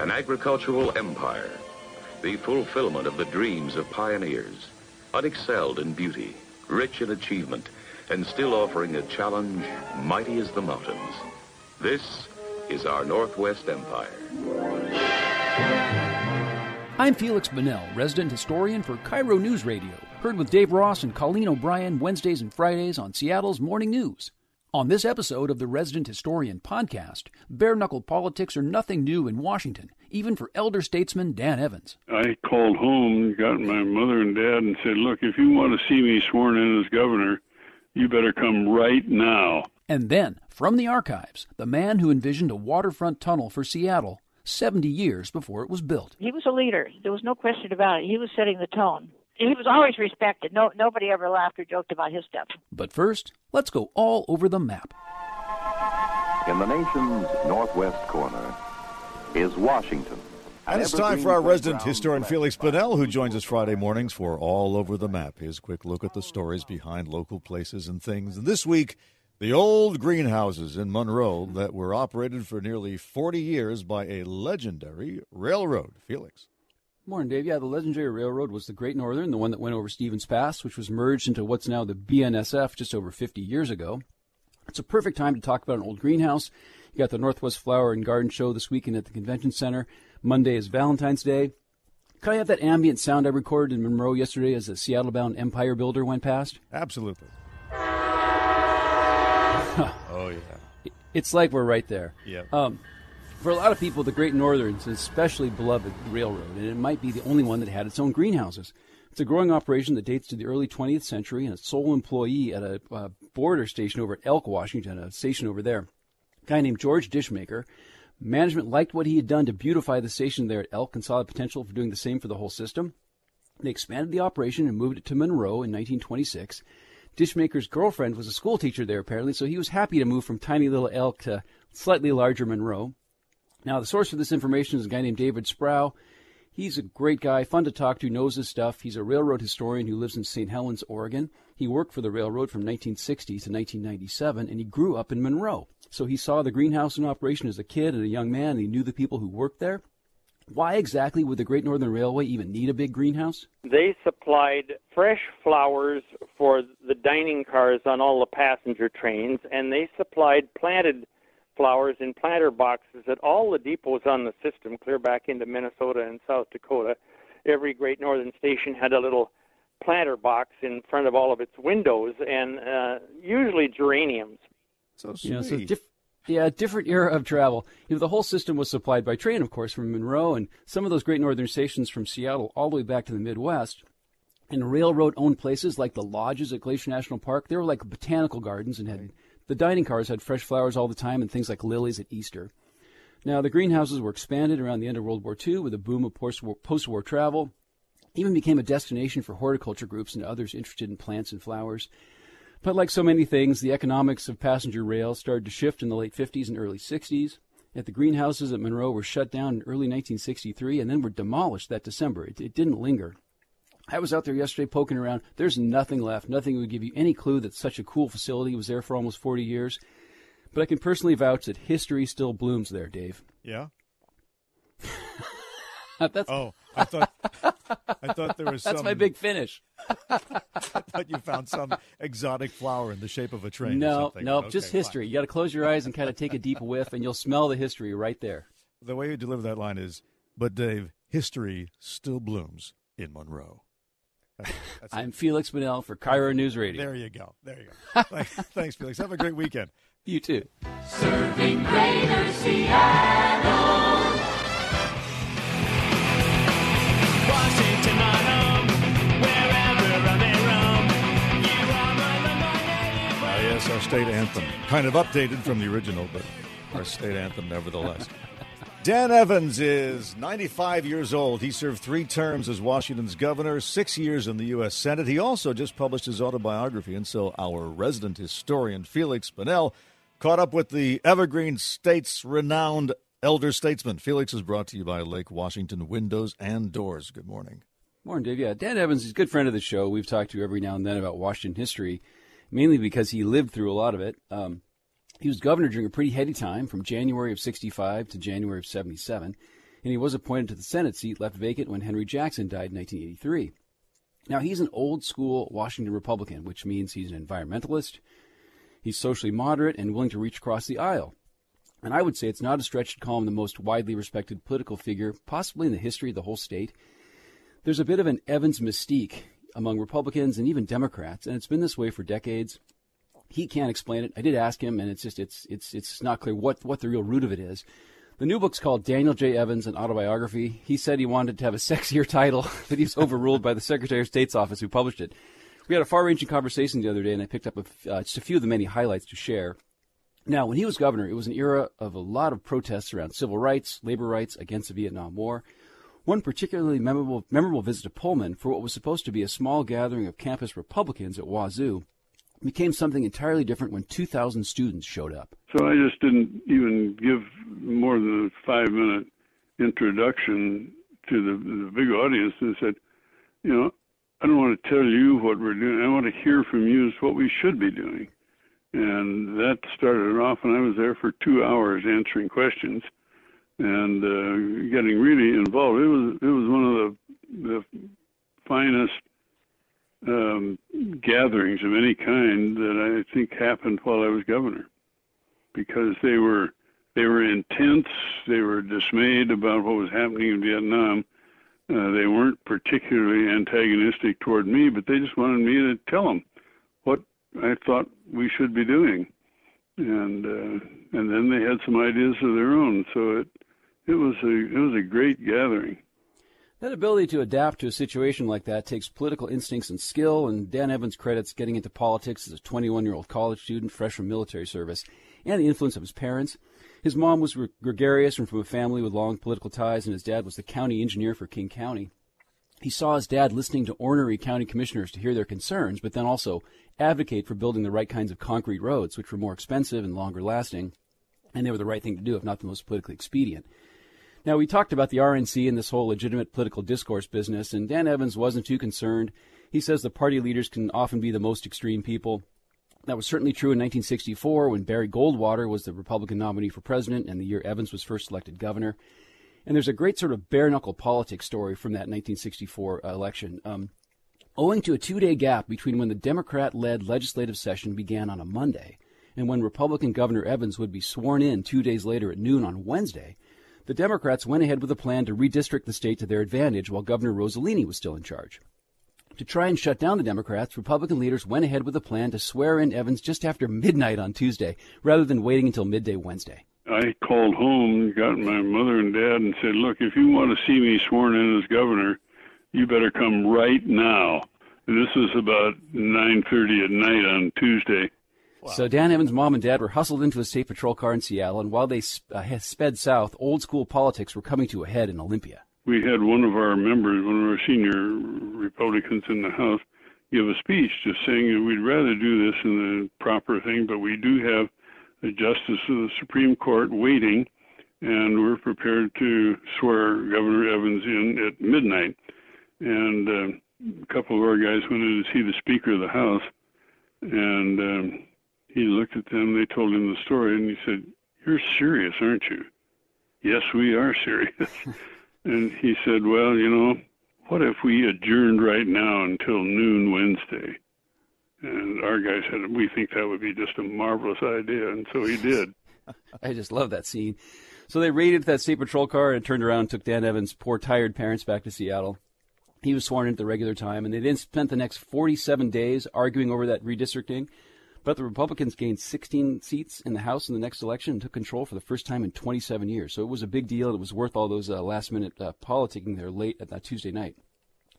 an agricultural empire, the fulfillment of the dreams of pioneers, unexcelled in beauty, rich in achievement, and still offering a challenge mighty as the mountains. This is our Northwest Empire. I'm Feliks Banel, resident historian for KIRO News Radio, heard with Dave Ross and Colleen O'Brien Wednesdays and Fridays on Seattle's Morning News. On this episode of the Resident Historian podcast, bare knuckle politics are nothing new in Washington, even for elder statesman Dan Evans. I called home, got my mother and dad, and said, Look, if you want to see me sworn in as governor, you better come right now. And then, from the archives, the man who envisioned a waterfront tunnel for Seattle 70 years before it was built. He was a leader. There was no question about it. He was setting the tone. He was always respected. No, nobody ever laughed or joked about his stuff. But first, let's go all over the map. In the nation's northwest corner is Washington. And it's time for our resident historian Feliks Banel, who joins us Friday mornings for All Over the Map, his quick look at the stories behind local places and things. And this week, the old greenhouses in Monroe that were operated for nearly 40 years by a legendary railroad. Felix. Morning, Dave. Yeah, the legendary railroad was the Great Northern, the one that went over Stevens Pass, which was merged into what's now the BNSF just over 50 years ago. It's a perfect time to talk about an old greenhouse. You got the Northwest Flower and Garden Show this weekend at the Convention Center. Monday is Valentine's Day. Can I have that ambient sound I recorded in Monroe yesterday as a Seattle bound Empire Builder went past? Absolutely. oh, yeah. It's like we're right there. Yeah. Um, for a lot of people, the Great Northern is an especially beloved railroad, and it might be the only one that had its own greenhouses. It's a growing operation that dates to the early 20th century, and a sole employee at a uh, border station over at Elk, Washington, a station over there, a guy named George Dishmaker. Management liked what he had done to beautify the station there at Elk and saw the potential for doing the same for the whole system. They expanded the operation and moved it to Monroe in 1926. Dishmaker's girlfriend was a school teacher there, apparently, so he was happy to move from tiny little Elk to slightly larger Monroe. Now, the source of this information is a guy named David Sproul. He's a great guy, fun to talk to, knows his stuff. He's a railroad historian who lives in St. Helens, Oregon. He worked for the railroad from 1960 to 1997, and he grew up in Monroe. So he saw the greenhouse in operation as a kid and a young man, and he knew the people who worked there. Why exactly would the Great Northern Railway even need a big greenhouse? They supplied fresh flowers for the dining cars on all the passenger trains, and they supplied planted flowers in planter boxes at all the depots on the system, clear back into Minnesota and South Dakota. Every Great Northern station had a little planter box in front of all of its windows, and uh, usually geraniums. So sweet. You know, so diff- yeah, different era of travel. You know, the whole system was supplied by train, of course, from Monroe and some of those Great Northern stations from Seattle all the way back to the Midwest. And railroad owned places like the lodges at Glacier National Park, they were like botanical gardens and had the dining cars had fresh flowers all the time and things like lilies at Easter. Now, the greenhouses were expanded around the end of World War II with a boom of post war travel, even became a destination for horticulture groups and others interested in plants and flowers. But like so many things, the economics of passenger rail started to shift in the late 50s and early 60s. Yet the greenhouses at Monroe were shut down in early 1963 and then were demolished that December. It, it didn't linger. I was out there yesterday poking around. There's nothing left. Nothing would give you any clue that such a cool facility was there for almost 40 years. But I can personally vouch that history still blooms there, Dave. Yeah. That's, Oh, I thought I thought there was some that's some. my big finish. I thought you found some exotic flower in the shape of a train. or No, something. no, Okay, just fine. history. You got to close your eyes and kind of take a deep whiff, and you'll smell the history right there. The way you deliver that line is, but Dave, history still blooms in Monroe. That's, that's I'm Feliks Banel for KIRO News Radio. There you go. There you go. Thanks, Thanks, Felix. Have a great weekend. You too. Serving Greater Seattle. Washington, my home. Wherever I may roam. You are my native Ah, yes, our state anthem. Kind of updated from the original, but our state anthem nevertheless. Dan Evans is 95 years old. He served three terms as Washington's governor, six years in the U.S. Senate. He also just published his autobiography, and so our resident historian, Feliks Banel, caught up with the Evergreen State's renowned elder statesman. Felix is brought to you by Lake Washington Windows and Doors. Good morning. Morning, Dave. Yeah, Dan Evans is a good friend of the show. We've talked to every now and then about Washington history, mainly because he lived through a lot of it. Um, he was governor during a pretty heady time from January of 65 to January of 77. and he was appointed to the Senate seat left vacant when Henry Jackson died in 1983. Now, he's an old school Washington Republican, which means he's an environmentalist, he's socially moderate, and willing to reach across the aisle. And I would say it's not a stretch to call him the most widely respected political figure, possibly in the history of the whole state. There's a bit of an Evans mystique among Republicans and even Democrats, and it's been this way for decades. He can't explain it. I did ask him, and it's just it's it's it's not clear what what the real root of it is. The new book's called Daniel J. Evans, an autobiography. He said he wanted to have a sexier title, but he was overruled by the Secretary of State's office who published it. We had a far-ranging conversation the other day, and I picked up a uh, just a few of the many highlights to share. Now, when he was governor, it was an era of a lot of protests around civil rights, labor rights, against the Vietnam War. One particularly memorable, memorable visit to Pullman for what was supposed to be a small gathering of campus Republicans at Wazoo became something entirely different when 2,000 students showed up. So I just didn't even give more than a five minute introduction to the, the big audience and said, you know, I don't want to tell you what we're doing. I want to hear from you is what we should be doing. And that started off, and I was there for two hours answering questions and uh, getting really involved. It was it was one of the the finest um, gatherings of any kind that I think happened while I was governor, because they were they were intense. They were dismayed about what was happening in Vietnam. Uh, they weren't particularly antagonistic toward me, but they just wanted me to tell them what I thought we should be doing, and uh, and then they had some ideas of their own. So it it was a it was a great gathering. That ability to adapt to a situation like that takes political instincts and skill, and Dan Evans credits getting into politics as a 21 year old college student fresh from military service and the influence of his parents. His mom was gregarious and from a family with long political ties, and his dad was the county engineer for King County. He saw his dad listening to ornery county commissioners to hear their concerns, but then also advocate for building the right kinds of concrete roads, which were more expensive and longer lasting, and they were the right thing to do, if not the most politically expedient. Now, we talked about the RNC and this whole legitimate political discourse business, and Dan Evans wasn't too concerned. He says the party leaders can often be the most extreme people. That was certainly true in 1964 when Barry Goldwater was the Republican nominee for president and the year Evans was first elected governor. And there's a great sort of bare knuckle politics story from that 1964 election. Um, owing to a two day gap between when the Democrat led legislative session began on a Monday and when Republican Governor Evans would be sworn in two days later at noon on Wednesday, the Democrats went ahead with a plan to redistrict the state to their advantage while Governor Rosellini was still in charge. To try and shut down the Democrats, Republican leaders went ahead with a plan to swear in Evans just after midnight on Tuesday, rather than waiting until midday Wednesday. I called home, got my mother and dad, and said, "Look, if you want to see me sworn in as governor, you better come right now." And this was about 9:30 at night on Tuesday. So Dan Evans' mom and dad were hustled into a state patrol car in Seattle, and while they uh, sped south, old school politics were coming to a head in Olympia. We had one of our members, one of our senior Republicans in the House, give a speech just saying that we'd rather do this in the proper thing, but we do have a justice of the Supreme Court waiting, and we're prepared to swear Governor Evans in at midnight. And uh, a couple of our guys went in to see the Speaker of the House, and um, he looked at them. They told him the story, and he said, "You're serious, aren't you?" Yes, we are serious. and he said, "Well, you know, what if we adjourned right now until noon Wednesday?" And our guy said, "We think that would be just a marvelous idea," and so he did. I just love that scene. So they raided that state patrol car and turned around and took Dan Evans' poor, tired parents back to Seattle. He was sworn in at the regular time, and they then spent the next 47 days arguing over that redistricting. But the Republicans gained 16 seats in the House in the next election and took control for the first time in 27 years. So it was a big deal. It was worth all those uh, last minute uh, politicking there late at that Tuesday night.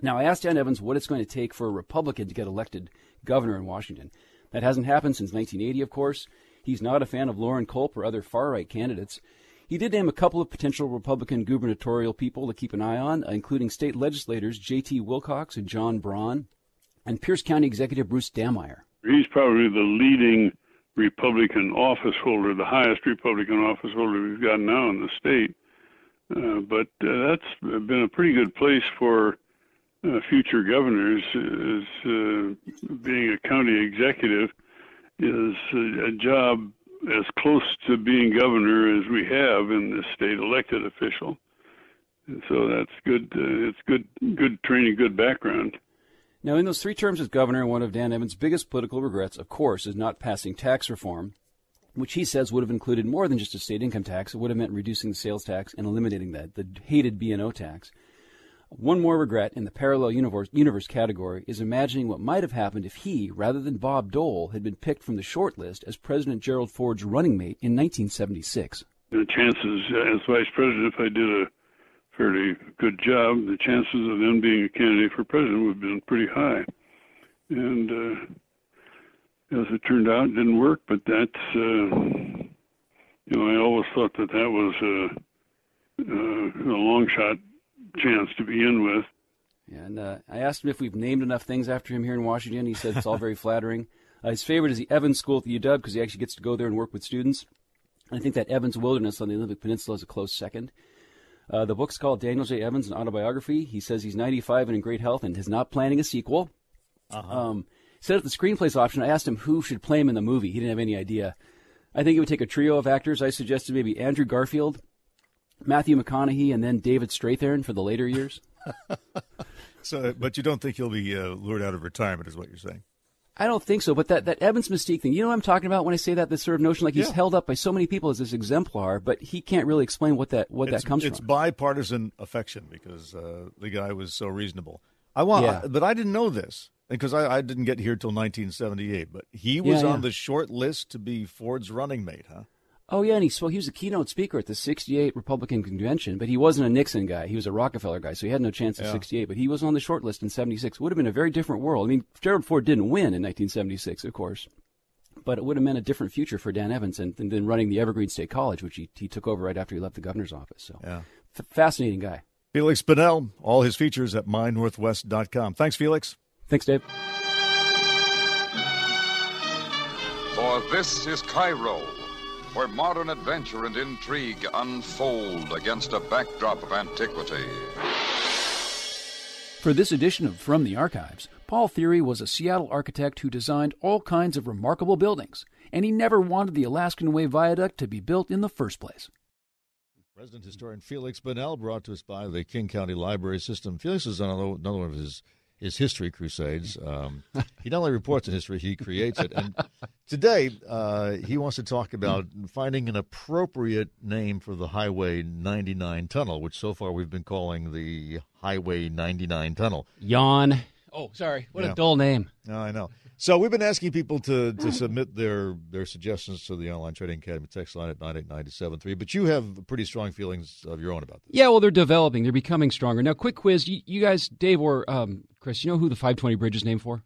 Now, I asked Dan Evans what it's going to take for a Republican to get elected governor in Washington. That hasn't happened since 1980, of course. He's not a fan of Loren Culp or other far right candidates. He did name a couple of potential Republican gubernatorial people to keep an eye on, including state legislators J.T. Wilcox and John Braun, and Pierce County Executive Bruce Dammeier. He's probably the leading Republican office holder, the highest Republican office holder we've got now in the state. Uh, but uh, that's been a pretty good place for uh, future governors. Is uh, being a county executive is a, a job as close to being governor as we have in the state elected official. And so that's good. Uh, it's good, good training, good background. Now, in those three terms as governor, one of Dan Evans' biggest political regrets, of course, is not passing tax reform, which he says would have included more than just a state income tax. It would have meant reducing the sales tax and eliminating that, the hated B&O tax. One more regret in the parallel universe, universe category is imagining what might have happened if he, rather than Bob Dole, had been picked from the short list as President Gerald Ford's running mate in 1976. The chances, uh, as vice president, if I did a fairly good job, the chances of them being a candidate for president would have been pretty high. And uh, as it turned out, it didn't work. But that's, uh, you know, I always thought that that was a, a, a long shot chance to begin with. And uh, I asked him if we've named enough things after him here in Washington. He said it's all very flattering. Uh, his favorite is the Evans School at the UW because he actually gets to go there and work with students. I think that Evans Wilderness on the Olympic Peninsula is a close second. Uh, the book's called Daniel J. Evans, an autobiography. He says he's 95 and in great health and is not planning a sequel. Um, he said at the screenplays option, I asked him who should play him in the movie. He didn't have any idea. I think it would take a trio of actors. I suggested maybe Andrew Garfield, Matthew McConaughey, and then David Strathairn for the later years. So, but you don't think he'll be uh, lured out of retirement, is what you're saying? I don't think so, but that, that Evans Mystique thing, you know what I'm talking about when I say that, this sort of notion like he's Yeah. held up by so many people as this exemplar, but he can't really explain what that what it's, that comes it's from. It's bipartisan affection because uh, the guy was so reasonable. I want, Yeah. but I didn't know this because I, I didn't get here till 1978. But he was Yeah, on the short list to be Ford's running mate, huh? Oh yeah, and he spoke. He was a keynote speaker at the '68 Republican convention, but he wasn't a Nixon guy. He was a Rockefeller guy, so he had no chance in Yeah. '68. But he was on the short list in '76. Would have been a very different world. I mean, Gerald Ford didn't win in 1976, of course, but it would have meant a different future for Dan Evans and, and then running the Evergreen State College, which he, he took over right after he left the governor's office. So, Yeah. F- fascinating guy. Feliks Banel, all his features at mynorthwest.com. Thanks, Felix. Thanks, Dave. For this is Cairo, where modern adventure and intrigue unfold against a backdrop of antiquity. For this edition of From the Archives, Paul Thiry was a Seattle architect who designed all kinds of remarkable buildings, and he never wanted the Alaskan Way Viaduct to be built in the first place. Resident historian Feliks Banel, brought to us by the King County Library System. Felix is on another, another one of his, his history crusades. Um, he not only reports on history, he creates it. And today, uh, he wants to talk about finding an appropriate name for the Highway 99 tunnel, which so far we've been calling the Highway 99 tunnel. Yawn. Oh, sorry. What Yeah. a dull name. No, I know. So we've been asking people to, to submit their, their suggestions to the Online Trading Academy text line at 98973. But you have pretty strong feelings of your own about this. Yeah, well, they're developing. They're becoming stronger. Now, quick quiz. You, you guys, Dave or um, Chris, you know who the 520 bridge is named for?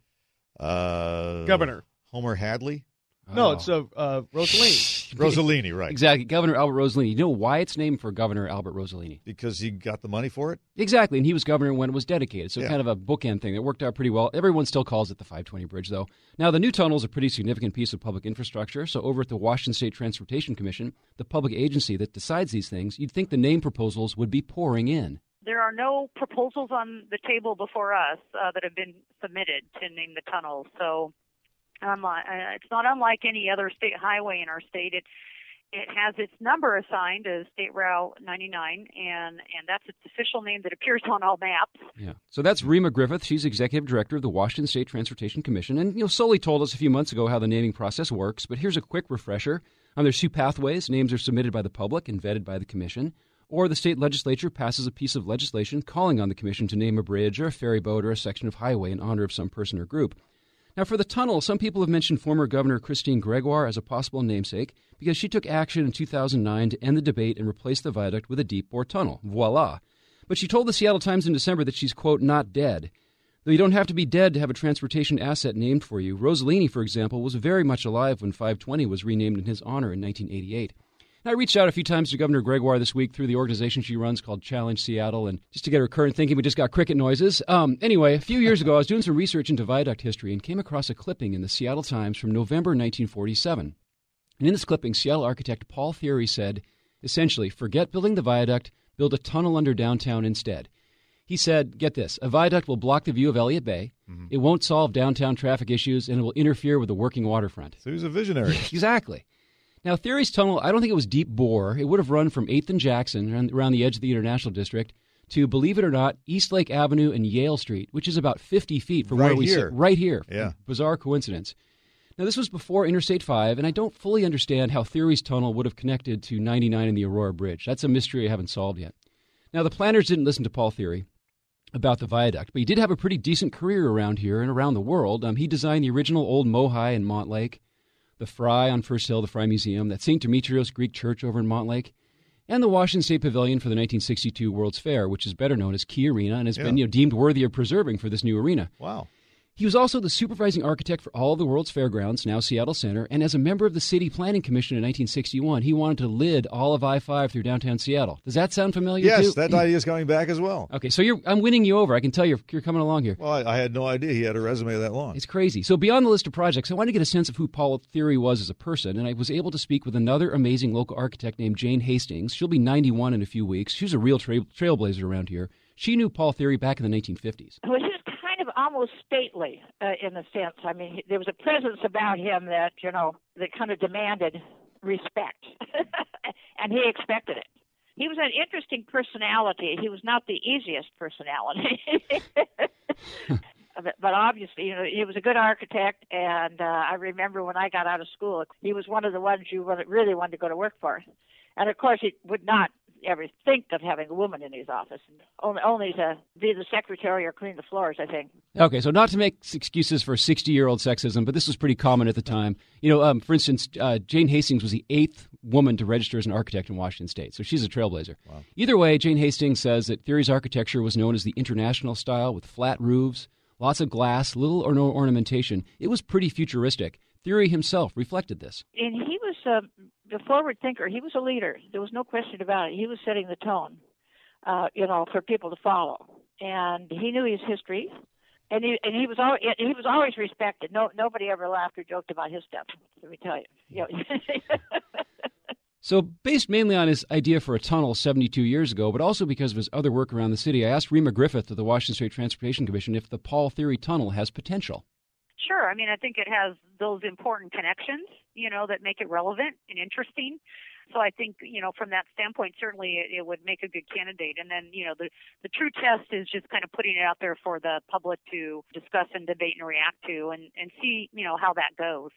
Uh, Governor. Homer Hadley? No, Oh. it's uh, uh, Rosellini. Rosellini, right. Exactly. Governor Albert Rosellini. You know why it's named for Governor Albert Rosellini? Because he got the money for it? Exactly. And he was governor when it was dedicated. So Yeah. kind of a bookend thing. It worked out pretty well. Everyone still calls it the 520 bridge, though. Now, the new tunnel is a pretty significant piece of public infrastructure. So over at the Washington State Transportation Commission, the public agency that decides these things, you'd think the name proposals would be pouring in. There are no proposals on the table before us uh, that have been submitted to name the tunnel. So, uh, it's not unlike any other state highway in our state. It it has its number assigned as State Route 99, and and that's its official name that appears on all maps. Yeah. So that's Reema Griffith. She's executive director of the Washington State Transportation Commission, and you know, Sully told us a few months ago how the naming process works. But here's a quick refresher. Um, there's two pathways. Names are submitted by the public and vetted by the commission, or the state legislature passes a piece of legislation calling on the commission to name a bridge or a ferry boat or a section of highway in honor of some person or group. Now, for the tunnel, some people have mentioned former Governor Christine Gregoire as a possible namesake because she took action in 2009 to end the debate and replace the viaduct with a deep bore tunnel. Voila. But she told the Seattle Times in December that she's, quote, not dead. Though you don't have to be dead to have a transportation asset named for you. Rosellini, for example, was very much alive when 520 was renamed in his honor in 1988. And I reached out a few times to Governor Gregoire this week through the organization she runs called Challenge Seattle, and just to get her current thinking, we just got cricket noises. Um, anyway, a few years ago, I was doing some research into viaduct history and came across a clipping in the Seattle Times from November 1947. And in this clipping, Seattle architect Paul Thiry said, essentially, forget building the viaduct, build a tunnel under downtown instead. He said, get this, a viaduct will block the view of Elliott Bay, it won't solve downtown traffic issues, and it will interfere with the working waterfront. So he was a visionary. exactly. Now, Thiry's tunnel, I don't think it was deep bore. It would have run from 8th and Jackson around, the edge of the International District to, believe it or not, East Lake Avenue and Yale Street, which is about 50 feet from where Right we here. sit. Right here. Yeah. Bizarre coincidence. Now, this was before Interstate 5, and I don't fully understand how Thiry's tunnel would have connected to 99 and the Aurora Bridge. That's a mystery I haven't solved yet. Now, the planners didn't listen to Paul Thiry about the viaduct, but he did have a pretty decent career around here and around the world. Um, he designed the original old Mohai in Montlake, the Frye on First Hill, the Frye Museum, that St. Demetrios Greek Church over in Montlake, and the Washington State Pavilion for the 1962 World's Fair, which is better known as Key Arena and has been you know, deemed worthy of preserving for this new arena. Wow. He was also the supervising architect for all of the world's fairgrounds, now Seattle Center, and as a member of the City Planning Commission in 1961, he wanted to lid all of I 5 through downtown Seattle. Does that sound familiar Yes, too? that idea is coming back as well. Okay, so you're, I'm winning you over. I can tell you're, you're coming along here. Well, I, I had no idea he had a resume that long. It's crazy. So beyond the list of projects, I wanted to get a sense of who Paul Thiry was as a person, and I was able to speak with another amazing local architect named Jane Hastings. She'll be 91 in a few weeks. She's a real trail, trailblazer around here. She knew Paul Thiry back in the 1950s. Almost stately uh, in a sense. I mean, there was a presence about him that you know that kind of demanded respect, and he expected it. He was an interesting personality. He was not the easiest personality. But, but obviously, you know, he was a good architect, and uh, I remember when I got out of school, he was one of the ones you really wanted to go to work for. And of course, he would not ever think of having a woman in his office, only, only to be the secretary or clean the floors. I think. Okay, so not to make excuses for 60 year old sexism, but this was pretty common at the time. You know, um, for instance, uh, Jane Hastings was the eighth woman to register as an architect in Washington state, so she's a trailblazer. Either way, Jane Hastings says that Thiry's architecture was known as the international style with flat roofs, lots of glass, little or no ornamentation. It was pretty futuristic. Thiry himself reflected this. And he was a, a forward thinker. He was a leader. There was no question about it. He was setting the tone, uh, you know, for people to follow. And he knew his history, and he and he was always he was always respected. No nobody ever laughed or joked about his stuff. Let me tell you. you know, So, based mainly on his idea for a tunnel 72 years ago, but also because of his other work around the city, I asked Reema Griffith of the Washington State Transportation Commission if the Paul Thiry Tunnel has potential. Sure. I mean, I think it has those important connections, you know, that make it relevant and interesting. So I think, you know, from that standpoint, certainly it, it would make a good candidate. And then, you know, the the true test is just kind of putting it out there for the public to discuss and debate and react to, and and see, you know, how that goes.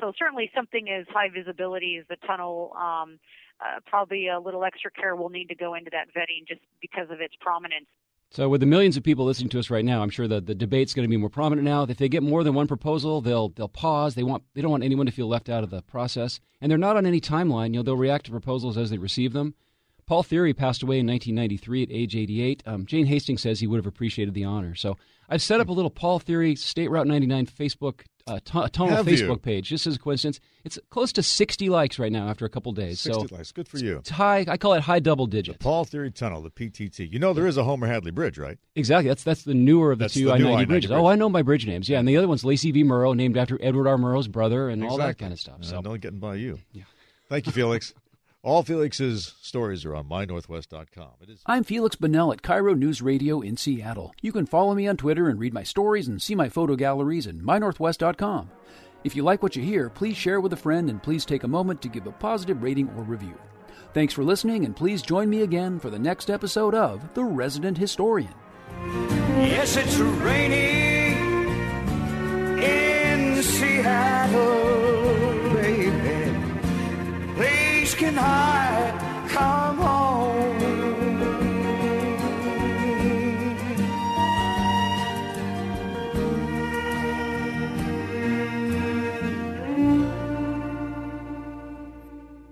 So certainly something as high visibility as the tunnel. Um, uh, probably a little extra care will need to go into that vetting just because of its prominence. So, with the millions of people listening to us right now, I'm sure that the debate's going to be more prominent now. If they get more than one proposal, they'll they'll pause. They want they don't want anyone to feel left out of the process, and they're not on any timeline. You know, they'll react to proposals as they receive them. Paul Thiry passed away in 1993 at age 88. Um, Jane Hastings says he would have appreciated the honor. So, I've set up a little Paul Thiry State Route 99 Facebook uh, tu- tunnel Have you? Facebook page, just as a coincidence. It's close to 60 likes right now after a couple days. 60 so likes. Good for you. It's high. I call it high double digits. Paul Thiry Tunnel, the PTT. You know there is a Homer Hadley Bridge, right? Exactly. That's that's the newer of the That's two the I ninety I-90 bridges. bridge. Oh, I know my bridge names. Yeah, and the other one's Lacey V. Murrow, named after Edward R. Murrow's brother, and all that kind of stuff. Uh, So don't getting by you. Yeah. Thank you, Felix. All Felix's stories are on mynorthwest.com. It is I'm Feliks Banel at KIRO News Radio in Seattle. You can follow me on Twitter and read my stories and see my photo galleries at mynorthwest.com. If you like what you hear, please share with a friend and please take a moment to give a positive rating or review. Thanks for listening and please join me again for the next episode of The Resident Historian. Yes, it's raining in Seattle, can come home?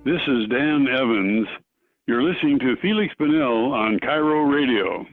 This is Dan Evans. You're listening to Feliks Banel on KIRO Radio.